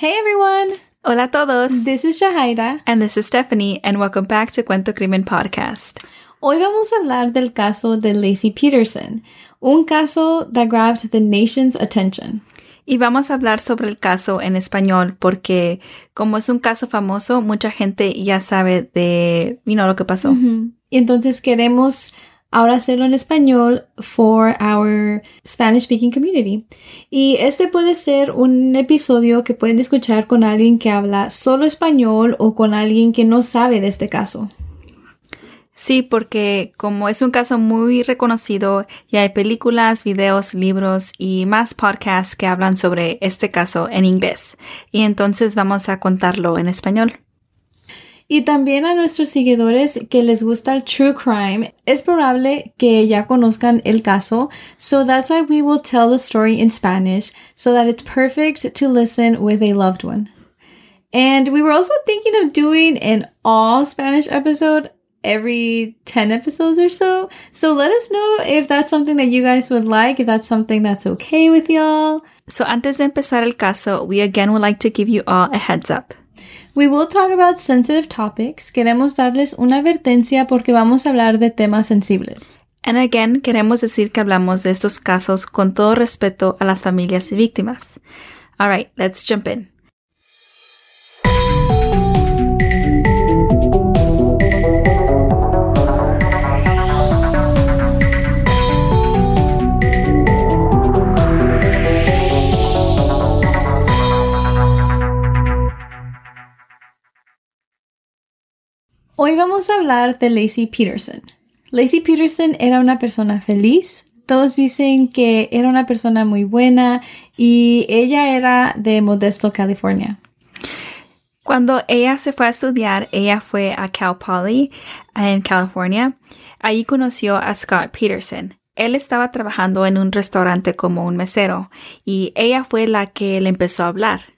Hey everyone! Hola a todos. This is Shahaira. And this is Stephanie, and welcome back to Cuento Crimen Podcast. Hoy vamos a hablar del caso de Lacey Peterson, un caso that grabbed the nation's attention. Y vamos a hablar sobre el caso en español porque como es un caso famoso, mucha gente ya sabe de, you know, lo que pasó. Y entonces queremos ahora hacerlo en español for our Spanish speaking community. Y este puede ser un episodio que pueden escuchar con alguien que habla solo español o con alguien que no sabe de este caso. Sí, porque como es un caso muy reconocido y hay películas, videos, libros y más podcasts que hablan sobre este caso en inglés. Y entonces vamos a contarlo en español. Y también a nuestros seguidores que les gusta el true crime, es probable que ya conozcan el caso, so that's why we will tell the story in Spanish so that it's perfect to listen with a loved one. And we were also thinking of doing an all Spanish episode every 10 episodes or so. So let us know if that's something that you guys would like, if that's something that's okay with y'all. So antes de empezar el caso, we again would like to give you all a heads up. We will talk about sensitive topics. Queremos darles una advertencia porque vamos a hablar de temas sensibles. And again, queremos decir que hablamos de estos casos con todo respeto a las familias y víctimas. All right, let's jump in. Hoy vamos a hablar de Lacey Peterson. Lacey Peterson era una persona feliz. Todos dicen que era una persona muy buena y ella era de Modesto, California. Cuando ella se fue a estudiar, ella fue a Cal Poly en California. Allí conoció a Scott Peterson. Él estaba trabajando en un restaurante como un mesero y ella fue la que le empezó a hablar.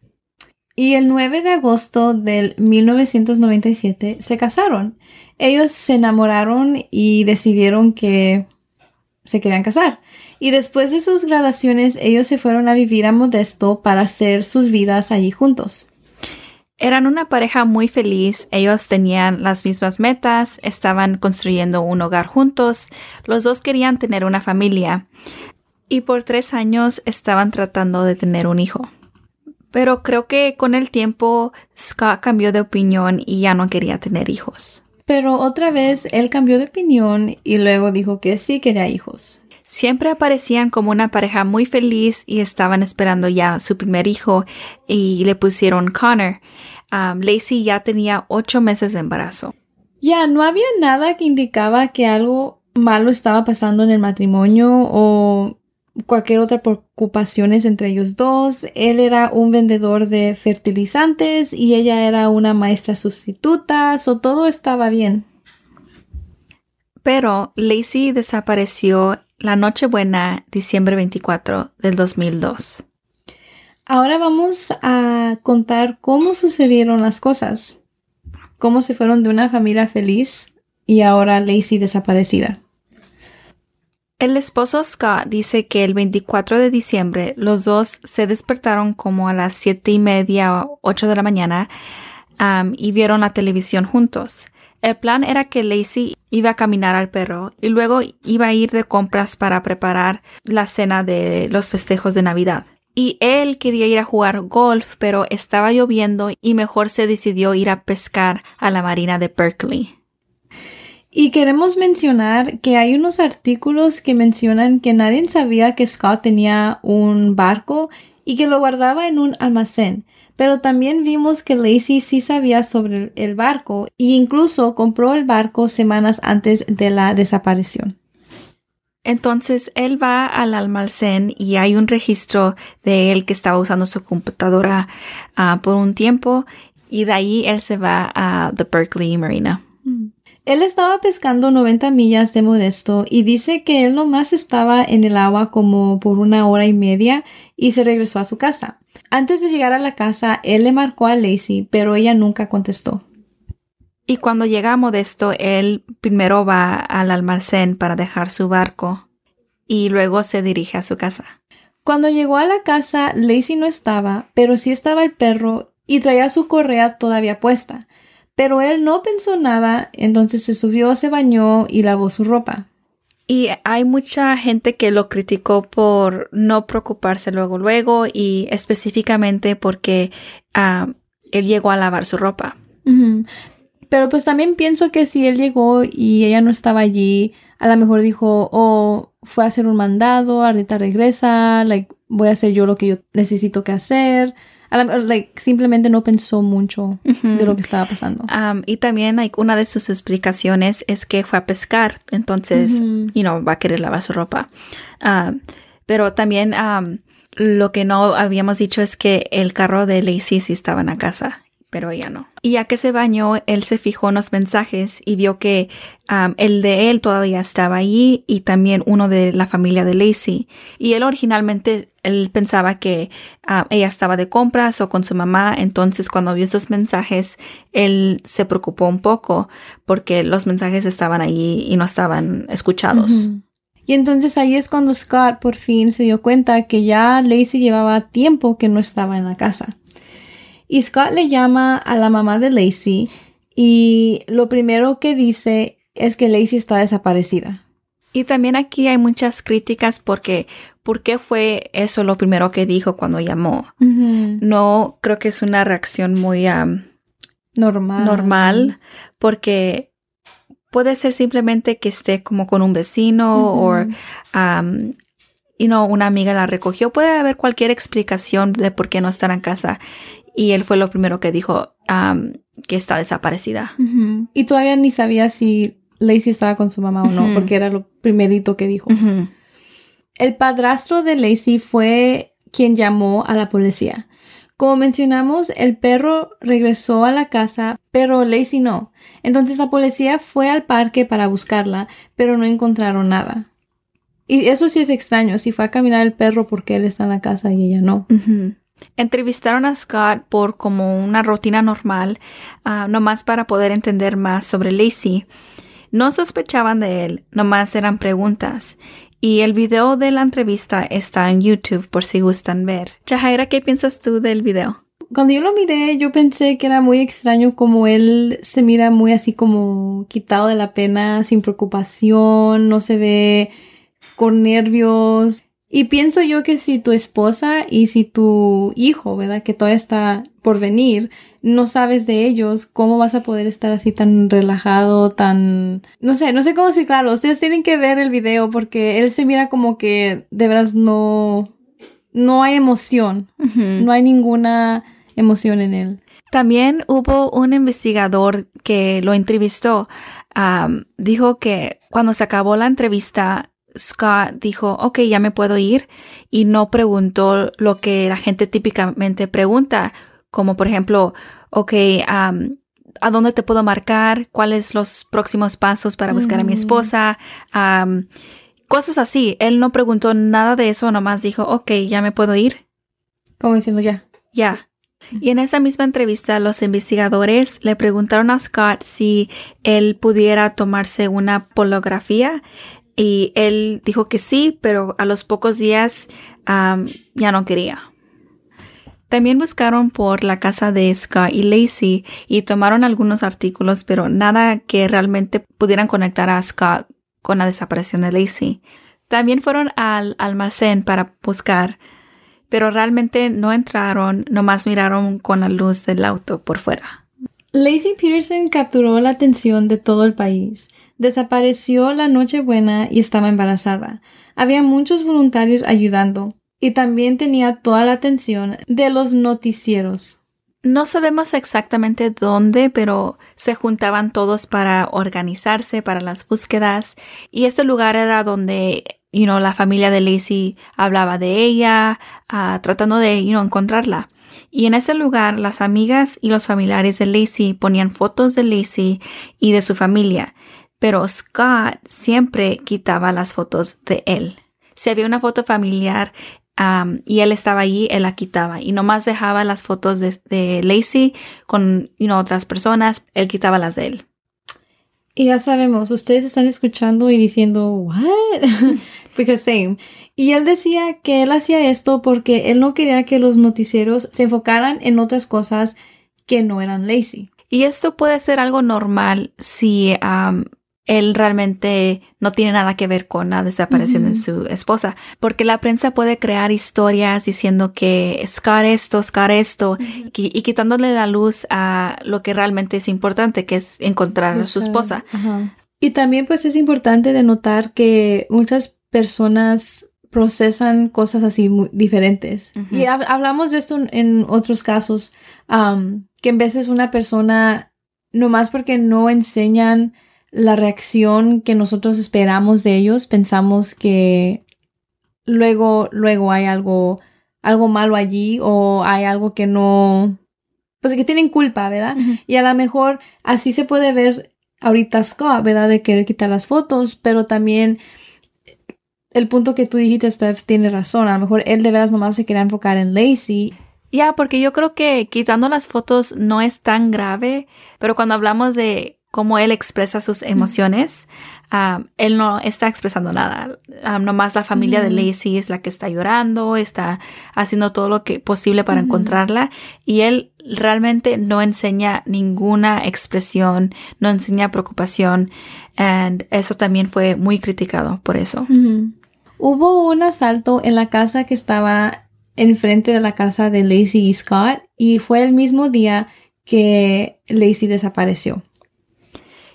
Y el 9 de agosto del 1997 se casaron. Ellos se enamoraron y decidieron que se querían casar. Y después de sus graduaciones, ellos se fueron a vivir a Modesto para hacer sus vidas allí juntos. Eran una pareja muy feliz, ellos tenían las mismas metas, estaban construyendo un hogar juntos, los dos querían tener una familia y por tres años estaban tratando de tener un hijo. Pero creo que con el tiempo Scott cambió de opinión y ya no quería tener hijos. Pero otra vez él cambió de opinión y luego dijo que sí quería hijos. Siempre aparecían como una pareja muy feliz y estaban esperando ya su primer hijo y le pusieron Connor. Um, Lacey ya tenía ocho meses de embarazo. Ya no había nada que indicaba que algo malo estaba pasando en el matrimonio o cualquier otra preocupaciones entre ellos dos. Él era un vendedor de fertilizantes y ella era una maestra sustituta, so todo estaba bien. Pero Lacey desapareció la Nochebuena, diciembre 24 del 2002. Ahora vamos a contar cómo sucedieron las cosas, cómo se fueron de una familia feliz y ahora Lacey desaparecida. El esposo Scott dice que el 24 de diciembre los dos se despertaron como a las siete y media o ocho de la mañana y vieron la televisión juntos. El plan era que Lacey iba a caminar al perro y luego iba a ir de compras para preparar la cena de los festejos de Navidad. Y él quería ir a jugar golf, pero estaba lloviendo y mejor se decidió ir a pescar a la marina de Berkeley. Y queremos mencionar que hay unos artículos que mencionan que nadie sabía que Scott tenía un barco y que lo guardaba en un almacén. Pero también vimos que Lacey sí sabía sobre el barco e incluso compró el barco semanas antes de la desaparición. Entonces él va al almacén y hay un registro de él que estaba usando su computadora uh, por un tiempo y de ahí él se va a the Berkeley Marina. Mm. Él estaba pescando 90 millas de Modesto y dice que él nomás estaba en el agua como por una hora y media y se regresó a su casa. Antes de llegar a la casa, él le marcó a Lacey, pero ella nunca contestó. Y cuando llega a Modesto, él primero va al almacén para dejar su barco y luego se dirige a su casa. Cuando llegó a la casa, Lacey no estaba, pero sí estaba el perro y traía su correa todavía puesta. Pero él no pensó nada, entonces se subió, se bañó y lavó su ropa. Y hay mucha gente que lo criticó por no preocuparse luego, luego y específicamente porque ah, él llegó a lavar su ropa. Pero pues también pienso que si él llegó y ella no estaba allí, a lo mejor dijo, oh, fue a hacer un mandado, ahorita regresa, like, voy a hacer yo lo que yo necesito que hacer. Like, simplemente no pensó mucho de lo que estaba pasando. Um, y también like, una de sus explicaciones es que fue a pescar, entonces, you know, va a querer lavar su ropa. Um, pero también um, lo que no habíamos dicho es que el carro de Lacey sí estaba en la casa pero ella no. Y ya que se bañó, él se fijó en los mensajes y vio que um, el de él todavía estaba allí y también uno de la familia de Lacey. Y él originalmente, él pensaba que um, ella estaba de compras o con su mamá, entonces cuando vio estos mensajes, él se preocupó un poco porque los mensajes estaban allí y no estaban escuchados. Y entonces ahí es cuando Scott por fin se dio cuenta que ya Lacey llevaba tiempo que no estaba en la casa. Y Scott le llama a la mamá de Lacey y lo primero que dice es que Lacey está desaparecida. Y también aquí hay muchas críticas porque ¿por qué fue eso lo primero que dijo cuando llamó? No creo que es una reacción muy normal. normal porque puede ser simplemente que esté como con un vecino o y no una amiga la recogió. Puede haber cualquier explicación de por qué no está en casa y él fue lo primero que dijo que está desaparecida. Y todavía ni sabía si Lacey estaba con su mamá o no, porque era lo primerito que dijo. El padrastro de Lacey fue quien llamó a la policía. Como mencionamos, el perro regresó a la casa, pero Lacey no. Entonces la policía fue al parque para buscarla, pero no encontraron nada. Y eso sí es extraño, si fue a caminar el perro porque él está en la casa y ella no. Entrevistaron a Scott por como una rutina normal, uh, nomás para poder entender más sobre Lacey. No sospechaban de él, nomás eran preguntas. Y el video de la entrevista está en YouTube por si gustan ver. Jahaira, ¿qué piensas tú del video? Cuando yo lo miré, yo pensé que era muy extraño como él se mira muy así como quitado de la pena, sin preocupación, no se ve con nervios. Y pienso yo que si tu esposa y si tu hijo, ¿verdad? Que todavía está por venir, no sabes de ellos, ¿cómo vas a poder estar así tan relajado, tan... No sé, no sé cómo explicarlo. Ustedes tienen que ver el video porque él se mira como que de veras no... No hay emoción. No hay ninguna emoción en él. También hubo un investigador que lo entrevistó. dijo que cuando se acabó la entrevista, Scott dijo, ok, ya me puedo ir y no preguntó lo que la gente típicamente pregunta, como por ejemplo, ok, ¿a dónde te puedo marcar? ¿Cuáles los próximos pasos para buscar a mi esposa? cosas así. Él no preguntó nada de eso, nomás dijo, ok, ya me puedo ir. Como diciendo ya. Ya. Y en esa misma entrevista, los investigadores le preguntaron a Scott si él pudiera tomarse una polografía y él dijo que sí, pero a los pocos días ya no quería. También buscaron por la casa de Scott y Lacey y tomaron algunos artículos, pero nada que realmente pudieran conectar a Scott con la desaparición de Lacey. También fueron al almacén para buscar, pero realmente no entraron, nomás miraron con la luz del auto por fuera. Lacey Peterson capturó la atención de todo el país. Desapareció la Nochebuena y estaba embarazada. Había muchos voluntarios ayudando y también tenía toda la atención de los noticieros. No sabemos exactamente dónde, pero se juntaban todos para organizarse para las búsquedas y este lugar era donde you know, la familia de Lacey hablaba de ella, uh, tratando de you know, encontrarla. Y en ese lugar las amigas y los familiares de Lacey ponían fotos de Lacey y de su familia pero Scott siempre quitaba las fotos de él. Si había una foto familiar y él estaba allí, él la quitaba y nomás dejaba las fotos de, de Lacey con otras personas, él quitaba las de él. Y ya sabemos, ustedes están escuchando y diciendo, what? Because same. Y él decía que él hacía esto porque él no quería que los noticieros se enfocaran en otras cosas que no eran lazy. Y esto puede ser algo normal si él realmente no tiene nada que ver con la desaparición de su esposa, porque la prensa puede crear historias diciendo que Scott esto, Scott esto, y, quitándole la luz a lo que realmente es importante, que es encontrar a su esposa. Y también pues es importante de notar que muchas personas procesan cosas así muy diferentes. Y hablamos de esto en otros casos, que en veces una persona, nomás porque no enseñan la reacción que nosotros esperamos de ellos, pensamos que luego, luego hay algo, algo malo allí o hay algo que no, pues que tienen culpa, ¿verdad? Y a lo mejor así se puede ver ahorita Scott, ¿verdad? De querer quitar las fotos, pero también el punto que tú dijiste, Steph, tiene razón. A lo mejor él de veras nomás se quería enfocar en Lacey. Ya, porque yo creo que quitando las fotos no es tan grave, pero cuando hablamos de cómo él expresa sus emociones, um, él no está expresando nada. Um, nomás la familia de Lacey es la que está llorando, está haciendo todo lo que posible para encontrarla y él realmente no enseña ninguna expresión, no enseña preocupación y eso también fue muy criticado por eso. Hubo un asalto en la casa que estaba enfrente de la casa de Lacey y Scott y fue el mismo día que Lacey desapareció.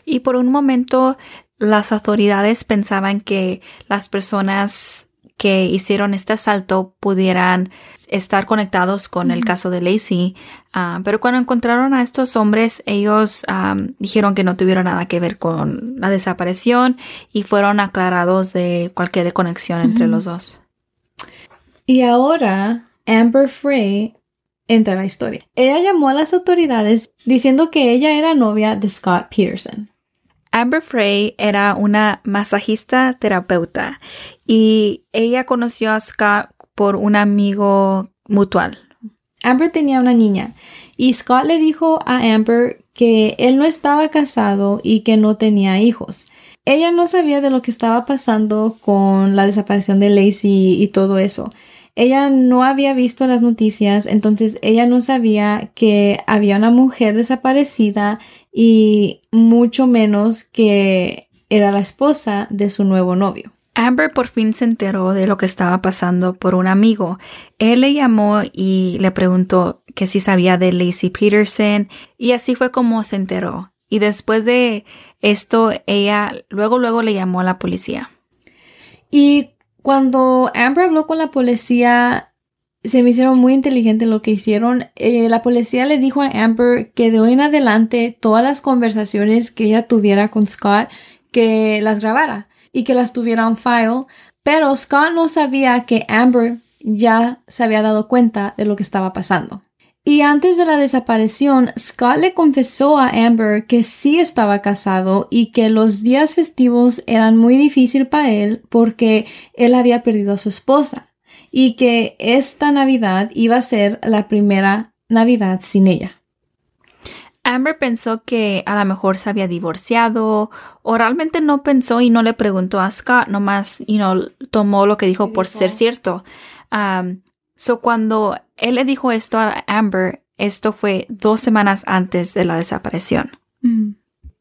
Y por un momento las autoridades pensaban que las personas que hicieron este asalto pudieran estar conectados con el caso de Lacey, ah, pero cuando encontraron a estos hombres, ellos dijeron que no tuvieron nada que ver con la desaparición y fueron aclarados de cualquier conexión entre los dos. Y ahora Amber Frey entra en la historia. Ella llamó a las autoridades diciendo que ella era novia de Scott Peterson. Amber Frey era una masajista terapeuta y ella conoció a Scott por un amigo mutual. Amber tenía una niña y Scott le dijo a Amber que él no estaba casado y que no tenía hijos. Ella no sabía de lo que estaba pasando con la desaparición de Lacey y todo eso. Ella no había visto las noticias, entonces ella no sabía que había una mujer desaparecida y mucho menos que era la esposa de su nuevo novio. Amber por fin se enteró de lo que estaba pasando por un amigo. Él le llamó y le preguntó que si sabía de Lacey Peterson y así fue como se enteró. Y después de esto, ella luego luego le llamó a la policía. Y cuando Amber habló con la policía, se me hicieron muy inteligente lo que hicieron. Eh, la policía le dijo a Amber que de hoy en adelante todas las conversaciones que ella tuviera con Scott, que las grabara y que las tuviera en file. Pero Scott no sabía que Amber ya se había dado cuenta de lo que estaba pasando. Y antes de la desaparición, Scott le confesó a Amber que sí estaba casado y que los días festivos eran muy difíciles para él porque él había perdido a su esposa y que esta Navidad iba a ser la primera Navidad sin ella. Amber pensó que a lo mejor se había divorciado o realmente no pensó y no le preguntó a Scott, nomás y no tomó lo que dijo por ser cierto. Um, So cuando él le dijo esto a Amber, esto fue dos semanas antes de la desaparición. Mm.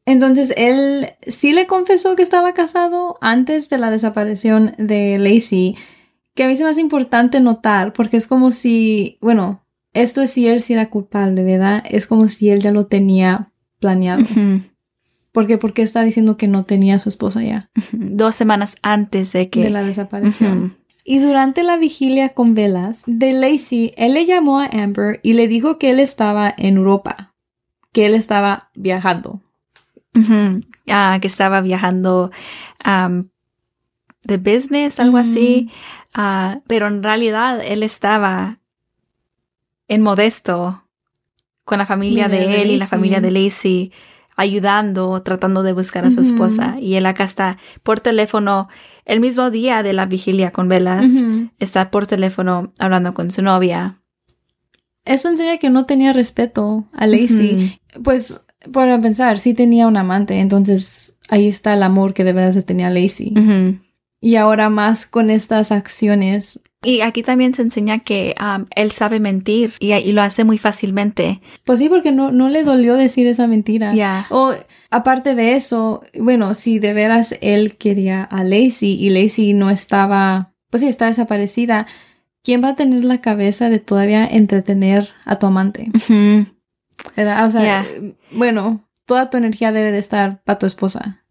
Entonces él sí le confesó que estaba casado antes de la desaparición de Lacey, que a mí se me hace importante notar, porque es como si, bueno, esto es si él sí era culpable, ¿verdad? Es como si él ya lo tenía planeado. Porque, ¿Por qué está diciendo que no tenía a su esposa ya? Dos semanas antes de que... De la desaparición. Y durante la vigilia con velas de Lacey, él le llamó a Amber y le dijo que él estaba en Europa, que él estaba viajando. Ah, que estaba viajando de business, algo así. Ah, pero en realidad él estaba en Modesto con la familia de, él y la familia de Lacey ayudando, tratando de buscar a su esposa. Y él acá está por teléfono el mismo día de la vigilia con velas, está por teléfono hablando con su novia. Eso enseña que no tenía respeto a Lacey. Pues, para pensar, sí tenía un amante, entonces ahí está el amor que de verdad se tenía Lacey. y ahora más con estas acciones. Y aquí también se enseña que um, él sabe mentir y, y, lo hace muy fácilmente. Pues sí, porque no, no le dolió decir esa mentira. Ya. O aparte de eso, bueno, si de veras él quería a Lacey y Lacey no estaba, pues sí, está desaparecida, ¿quién va a tener la cabeza de todavía entretener a tu amante? O sea, Yeah. bueno, toda tu energía debe de estar para tu esposa.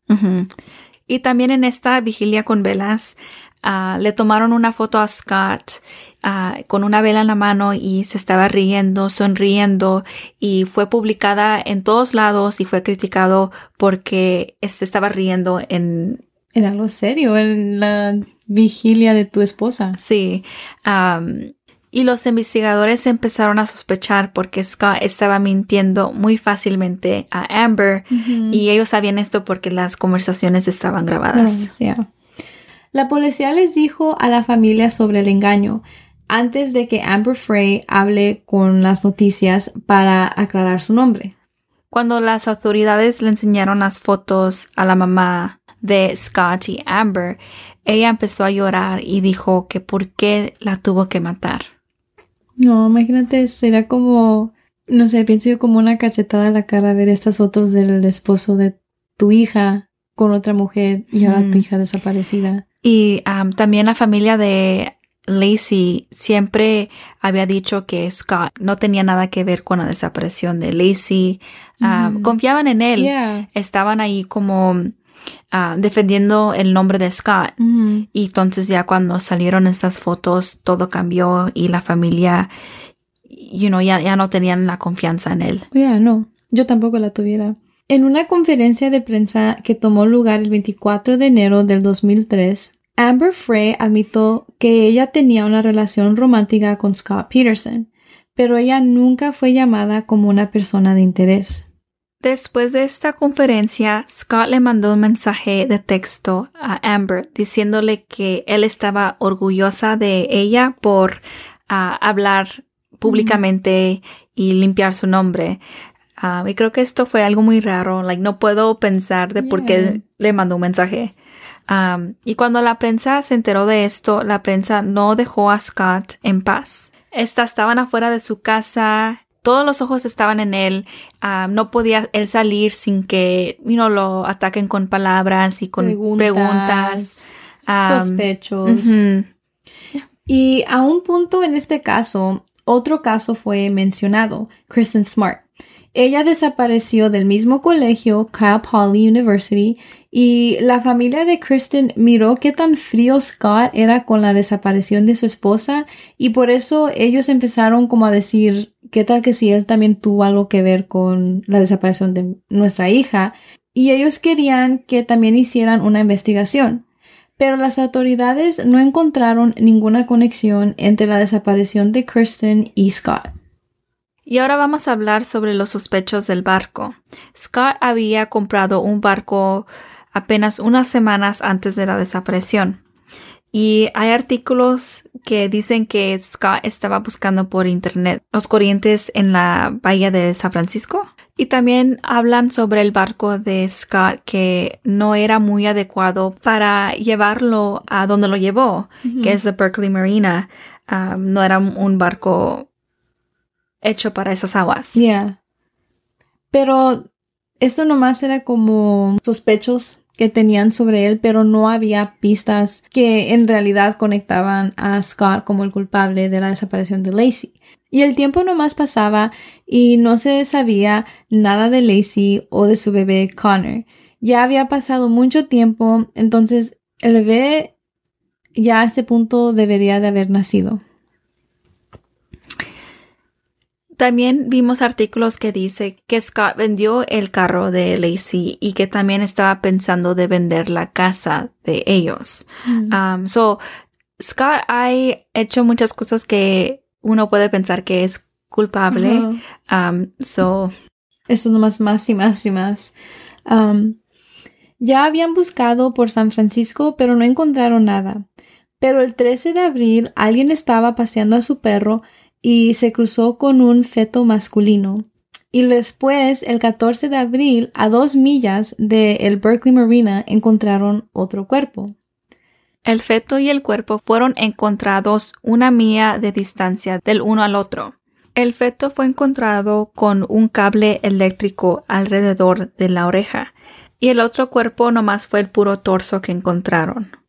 Y también en esta vigilia con velas, ah, le tomaron una foto a Scott ah, con una vela en la mano y se estaba riendo, sonriendo y fue publicada en todos lados y fue criticado porque se estaba riendo en, En algo serio, en la vigilia de tu esposa. sí. am, y los investigadores empezaron a sospechar porque Scott estaba mintiendo muy fácilmente a Amber y ellos sabían esto porque las conversaciones estaban grabadas. Ah, yeah. La policía les dijo a la familia sobre el engaño antes de que Amber Frey hable con las noticias para aclarar su nombre. Cuando las autoridades le enseñaron las fotos a la mamá de Scott y Amber, ella empezó a llorar y dijo que por qué la tuvo que matar. No, imagínate, será como, no sé, pienso yo como una cachetada a la cara ver estas fotos del esposo de tu hija con otra mujer y ahora tu hija desaparecida. Y am, también la familia de Lacey siempre había dicho que Scott no tenía nada que ver con la desaparición de Lacey. Ujú. Confiaban en él. Yeah. Estaban ahí como ah, defendiendo el nombre de Scott. Ujú. Y entonces ya cuando salieron estas fotos, todo cambió y la familia, you know, ya, ya no tenían la confianza en él. Ya, no, yo tampoco la tuviera. En una conferencia de prensa que tomó lugar el 24 de enero del 2003, Amber Frey admitió que ella tenía una relación romántica con Scott Peterson, pero ella nunca fue llamada como una persona de interés. Después de esta conferencia, Scott le mandó un mensaje de texto a Amber diciéndole que él estaba orgullosa de ella por ah, hablar públicamente y limpiar su nombre. Ah, y creo que esto fue algo muy raro. Like, no puedo pensar de por qué le mandó un mensaje. Um, y cuando la prensa se enteró de esto, la prensa no dejó a Scott en paz. Estas estaban afuera de su casa, todos los ojos estaban en él, no podía él salir sin que, you know, lo ataquen con palabras y con preguntas. um, sospechos. Y a un punto en este caso, otro caso fue mencionado, Kristen Smart. Ella desapareció del mismo colegio, Cal Poly University, y la familia de Kristen miró qué tan frío Scott era con la desaparición de su esposa y por eso ellos empezaron como a decir, ¿qué tal que si él también tuvo algo que ver con la desaparición de nuestra hija? Y ellos querían que también hicieran una investigación pero las autoridades no encontraron ninguna conexión entre la desaparición de Kristen y Scott. Y ahora vamos a hablar sobre los sospechos del barco. Scott había comprado un barco apenas unas semanas antes de la desaparición. Y hay artículos que dicen que Scott estaba buscando por internet los corrientes en la bahía de San Francisco. Y también hablan sobre el barco de Scott que no era muy adecuado para llevarlo a donde lo llevó, que es la Berkeley Marina. Um, no era un barco hecho para esas aguas. Yeah. Pero esto nomás era como sospechos que tenían sobre él, pero no había pistas que en realidad conectaban a Scott como el culpable de la desaparición de Lacey. Y el tiempo nomás pasaba y no se sabía nada de Lacey o de su bebé Connor. Ya había pasado mucho tiempo, entonces el bebé ya a este punto debería de haber nacido. También vimos artículos que dice que Scott vendió el carro de Lacey y que también estaba pensando de vender la casa de ellos. Um, so, Scott ha hecho muchas cosas que uno puede pensar que es culpable. Um, so, Esto nomás más y más y más. Um, ya habían buscado por San Francisco, pero no encontraron nada. Pero el 13 de abril alguien estaba paseando a su perro y se cruzó con un feto masculino. Y después, el 14 de abril, a dos millas de el Berkeley Marina, encontraron otro cuerpo. El feto y el cuerpo fueron encontrados una milla de distancia del uno al otro. El feto fue encontrado con un cable eléctrico alrededor de la oreja y el otro cuerpo nomás fue el puro torso que encontraron.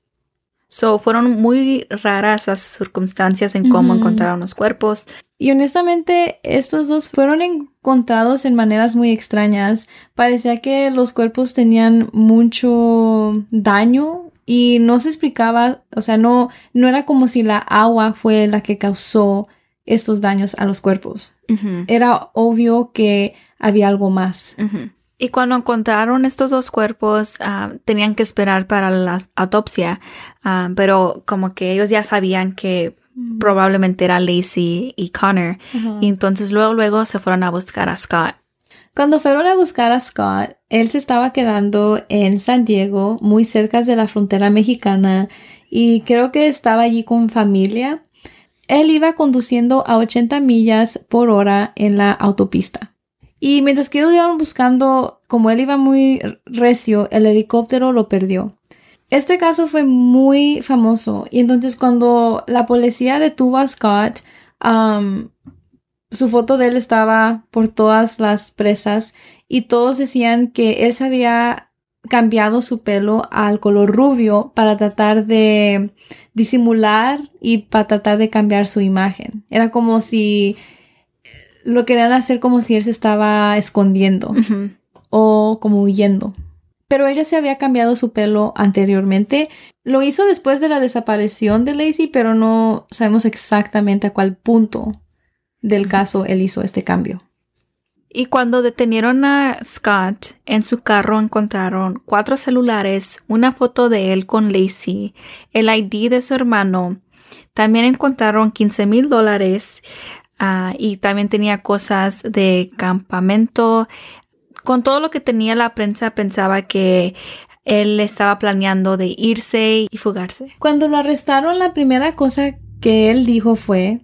So, fueron muy raras las circunstancias en cómo encontraron los cuerpos. Y honestamente, estos dos fueron encontrados en maneras muy extrañas. Parecía que los cuerpos tenían mucho daño y no se explicaba, o sea, no, no era como si la agua fue la que causó estos daños a los cuerpos. Era obvio que había algo más. Y cuando encontraron estos dos cuerpos, ah, tenían que esperar para la autopsia, ah, pero como que ellos ya sabían que mm. probablemente era Lacey y Connor. Y entonces luego, luego se fueron a buscar a Scott. Cuando fueron a buscar a Scott, él se estaba quedando en San Diego, muy cerca de la frontera mexicana, y creo que estaba allí con familia. Él iba conduciendo a 80 millas por hora en la autopista. Y mientras que ellos iban buscando, como él iba muy recio, el helicóptero lo perdió. Este caso fue muy famoso y entonces cuando la policía detuvo a Scott, um, su foto de él estaba por todas las presas y todos decían que él había cambiado su pelo al color rubio para tratar de disimular y para tratar de cambiar su imagen. Era como si lo querían hacer como si él se estaba escondiendo o como huyendo. Pero ella se había cambiado su pelo anteriormente. Lo hizo después de la desaparición de Lacey, pero no sabemos exactamente a cuál punto del caso él hizo este cambio. Y cuando detenieron a Scott, en su carro encontraron cuatro celulares, una foto de él con Lacey, el ID de su hermano. También encontraron 15 mil dólares ah, y también tenía cosas de campamento. Con todo lo que tenía la prensa pensaba que él estaba planeando de irse y fugarse. Cuando lo arrestaron, la primera cosa que él dijo fue,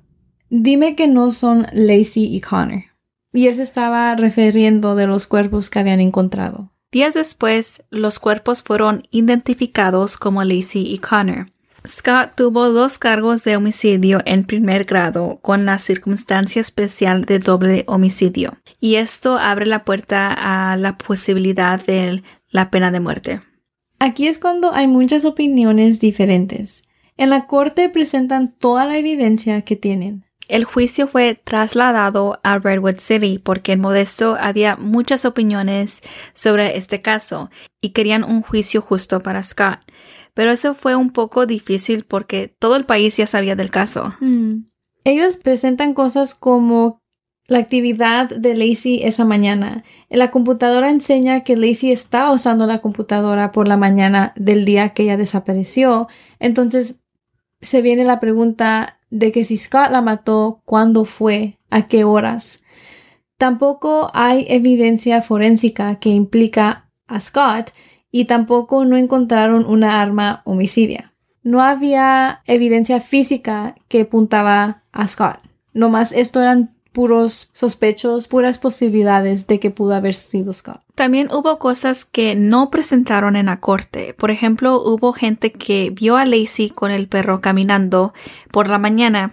dime que no son Lacey y Connor y él se estaba refiriendo de los cuerpos que habían encontrado. Días después, los cuerpos fueron identificados como Lacey y Connor. Scott tuvo dos cargos de homicidio en primer grado con la circunstancia especial de doble homicidio, y esto abre la puerta a la posibilidad de la pena de muerte. Aquí es cuando hay muchas opiniones diferentes. En la corte presentan toda la evidencia que tienen. El juicio fue trasladado a Redwood City porque en Modesto había muchas opiniones sobre este caso y querían un juicio justo para Scott. Pero eso fue un poco difícil porque todo el país ya sabía del caso. Mm. Ellos presentan cosas como la actividad de Lacey esa mañana. La computadora enseña que Lacey estaba usando la computadora por la mañana del día que ella desapareció. Entonces se viene la pregunta, de que si Scott la mató, cuándo fue, a qué horas. Tampoco hay evidencia forénsica que implica a Scott y tampoco no encontraron una arma homicidia. No había evidencia física que apuntaba a Scott. Nomás esto eran puros sospechos, puras posibilidades de que pudo haber sido Scott. También hubo cosas que no presentaron en la corte. Por ejemplo, hubo gente que vio a Lacey con el perro caminando por la mañana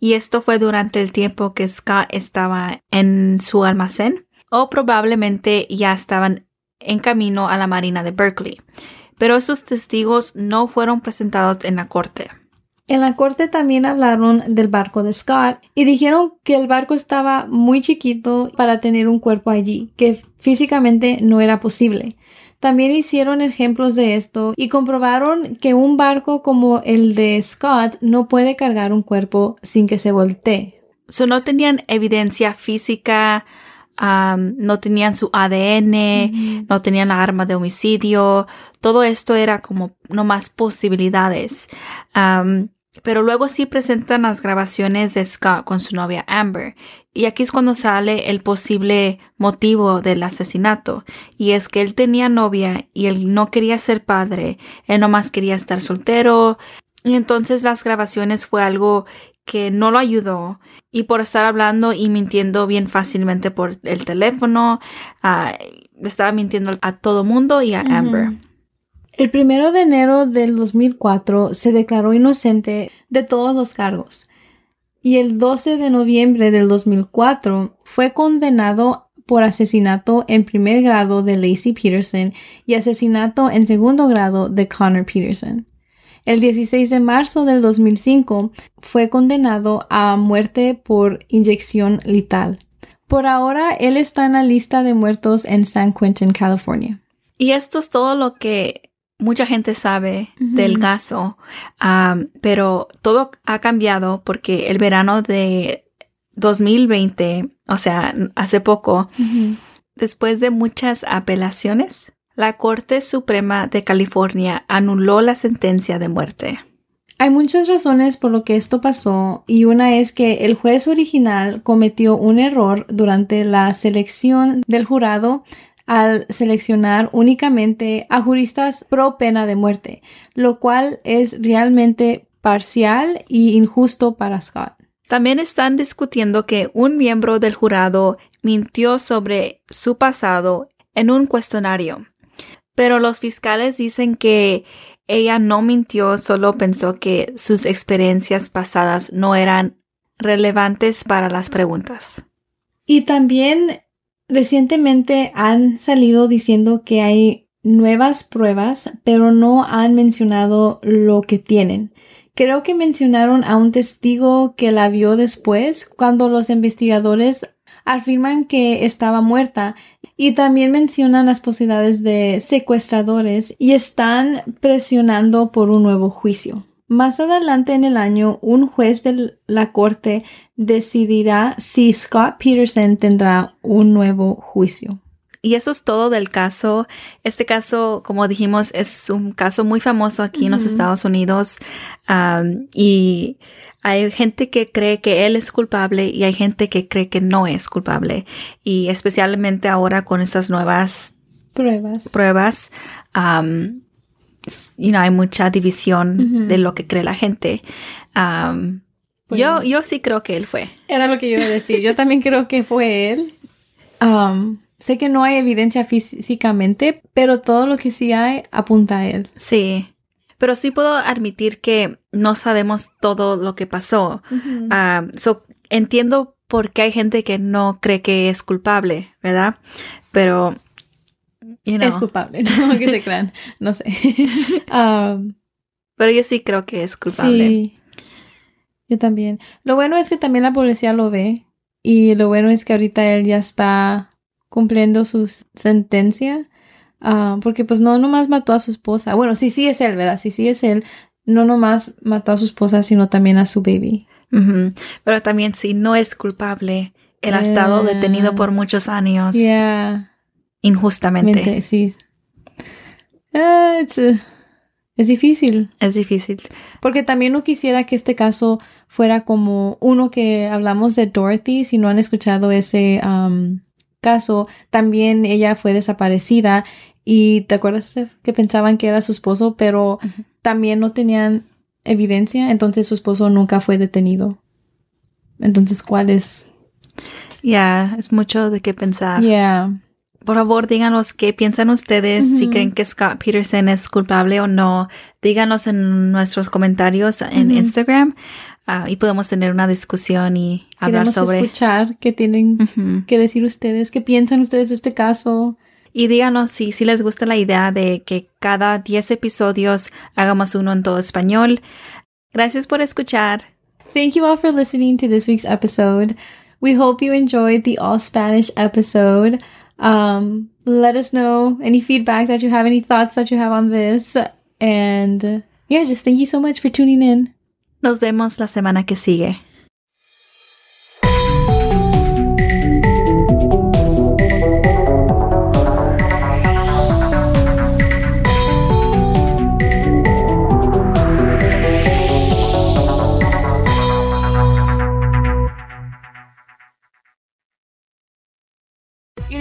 y esto fue durante el tiempo que Scott estaba en su almacén o probablemente ya estaban en camino a la Marina de Berkeley. Pero esos testigos no fueron presentados en la corte. En la corte también hablaron del barco de Scott y dijeron que el barco estaba muy chiquito para tener un cuerpo allí, que físicamente no era posible. También hicieron ejemplos de esto y comprobaron que un barco como el de Scott no puede cargar un cuerpo sin que se voltee. So, no tenían evidencia física, no tenían su ADN, no tenían la arma de homicidio. Todo esto era como no más posibilidades. Pero luego sí presentan las grabaciones de Scott con su novia Amber. Y aquí es cuando sale el posible motivo del asesinato. Y es que él tenía novia y él no quería ser padre. Él nomás quería estar soltero. Y entonces las grabaciones fue algo que no lo ayudó. Y por estar hablando y mintiendo bien fácilmente por el teléfono, uh, estaba mintiendo a todo mundo y a Amber. El primero de enero del 2004 se declaró inocente de todos los cargos y el 12 de noviembre del 2004 fue condenado por asesinato en primer grado de Lacey Peterson y asesinato en segundo grado de Connor Peterson. El 16 de marzo del 2005 fue condenado a muerte por inyección letal. Por ahora, él está en la lista de muertos en San Quentin, California. Y esto es todo lo que mucha gente sabe del caso, pero todo ha cambiado porque el verano de 2020, o sea, hace poco, después de muchas apelaciones, la Corte Suprema de California anuló la sentencia de muerte. Hay muchas razones por lo que esto pasó y una es que el juez original cometió un error durante la selección del jurado al seleccionar únicamente a juristas pro pena de muerte, lo cual es realmente parcial y injusto para Scott. También están discutiendo que un miembro del jurado mintió sobre su pasado en un cuestionario. Pero los fiscales dicen que ella no mintió, solo pensó que sus experiencias pasadas no eran relevantes para las preguntas. Y también recientemente han salido diciendo que hay nuevas pruebas, pero no han mencionado lo que tienen. Creo que mencionaron a un testigo que la vio después cuando los investigadores afirman que estaba muerta y también mencionan las posibilidades de secuestradores y están presionando por un nuevo juicio. Más adelante en el año, un juez de la corte decidirá si Scott Peterson tendrá un nuevo juicio. Y eso es todo del caso. Este caso, como dijimos, es un caso muy famoso aquí en los Estados Unidos. y hay gente que cree que él es culpable y hay gente que cree que no es culpable. Y especialmente ahora con estas nuevas pruebas. Pruebas. you know, hay mucha división de lo que cree la gente. yo, yo sí creo que él fue. Era lo que yo iba a decir. Yo también creo que fue él. sé que no hay evidencia físicamente, pero todo lo que sí hay apunta a él. Sí. Pero sí puedo admitir que no sabemos todo lo que pasó. Ah, entiendo por qué hay gente que no cree que es culpable, ¿verdad? Pero... Es culpable, no que se crean, no sé. Um, pero yo sí creo que es culpable. Sí, yo también. Lo bueno es que también la policía lo ve y lo bueno es que ahorita él ya está cumpliendo su sentencia Ah, porque pues no nomás mató a su esposa. Bueno, sí, sí es él, ¿verdad? Sí, sí es él. No nomás mató a su esposa, sino también a su baby. Pero también si no es culpable, él ha estado detenido por muchos años. Injustamente. sí. Ah, es difícil. Es difícil. Porque también no quisiera que este caso fuera como uno que hablamos de Dorothy, si no han escuchado ese caso, también ella fue desaparecida y te acuerdas que pensaban que era su esposo, pero también no tenían evidencia, entonces su esposo nunca fue detenido. Entonces, ¿cuál es? Ya, es mucho de qué pensar. Ya. Por favor, díganos qué piensan ustedes, si creen que Scott Peterson es culpable o no. Díganos en nuestros comentarios en Instagram ah, y podemos tener una discusión y hablar sobre. escuchar qué tienen que decir ustedes, qué piensan ustedes de este caso. Y díganos si, si les gusta la idea de que cada 10 episodios hagamos uno en todo español. Gracias por escuchar. Thank you all for listening to this week's episode. We hope you enjoyed the all Spanish episode. Um, let us know any feedback that you have, any thoughts that you have on this. And yeah, just thank you so much for tuning in. Nos vemos la semana que sigue.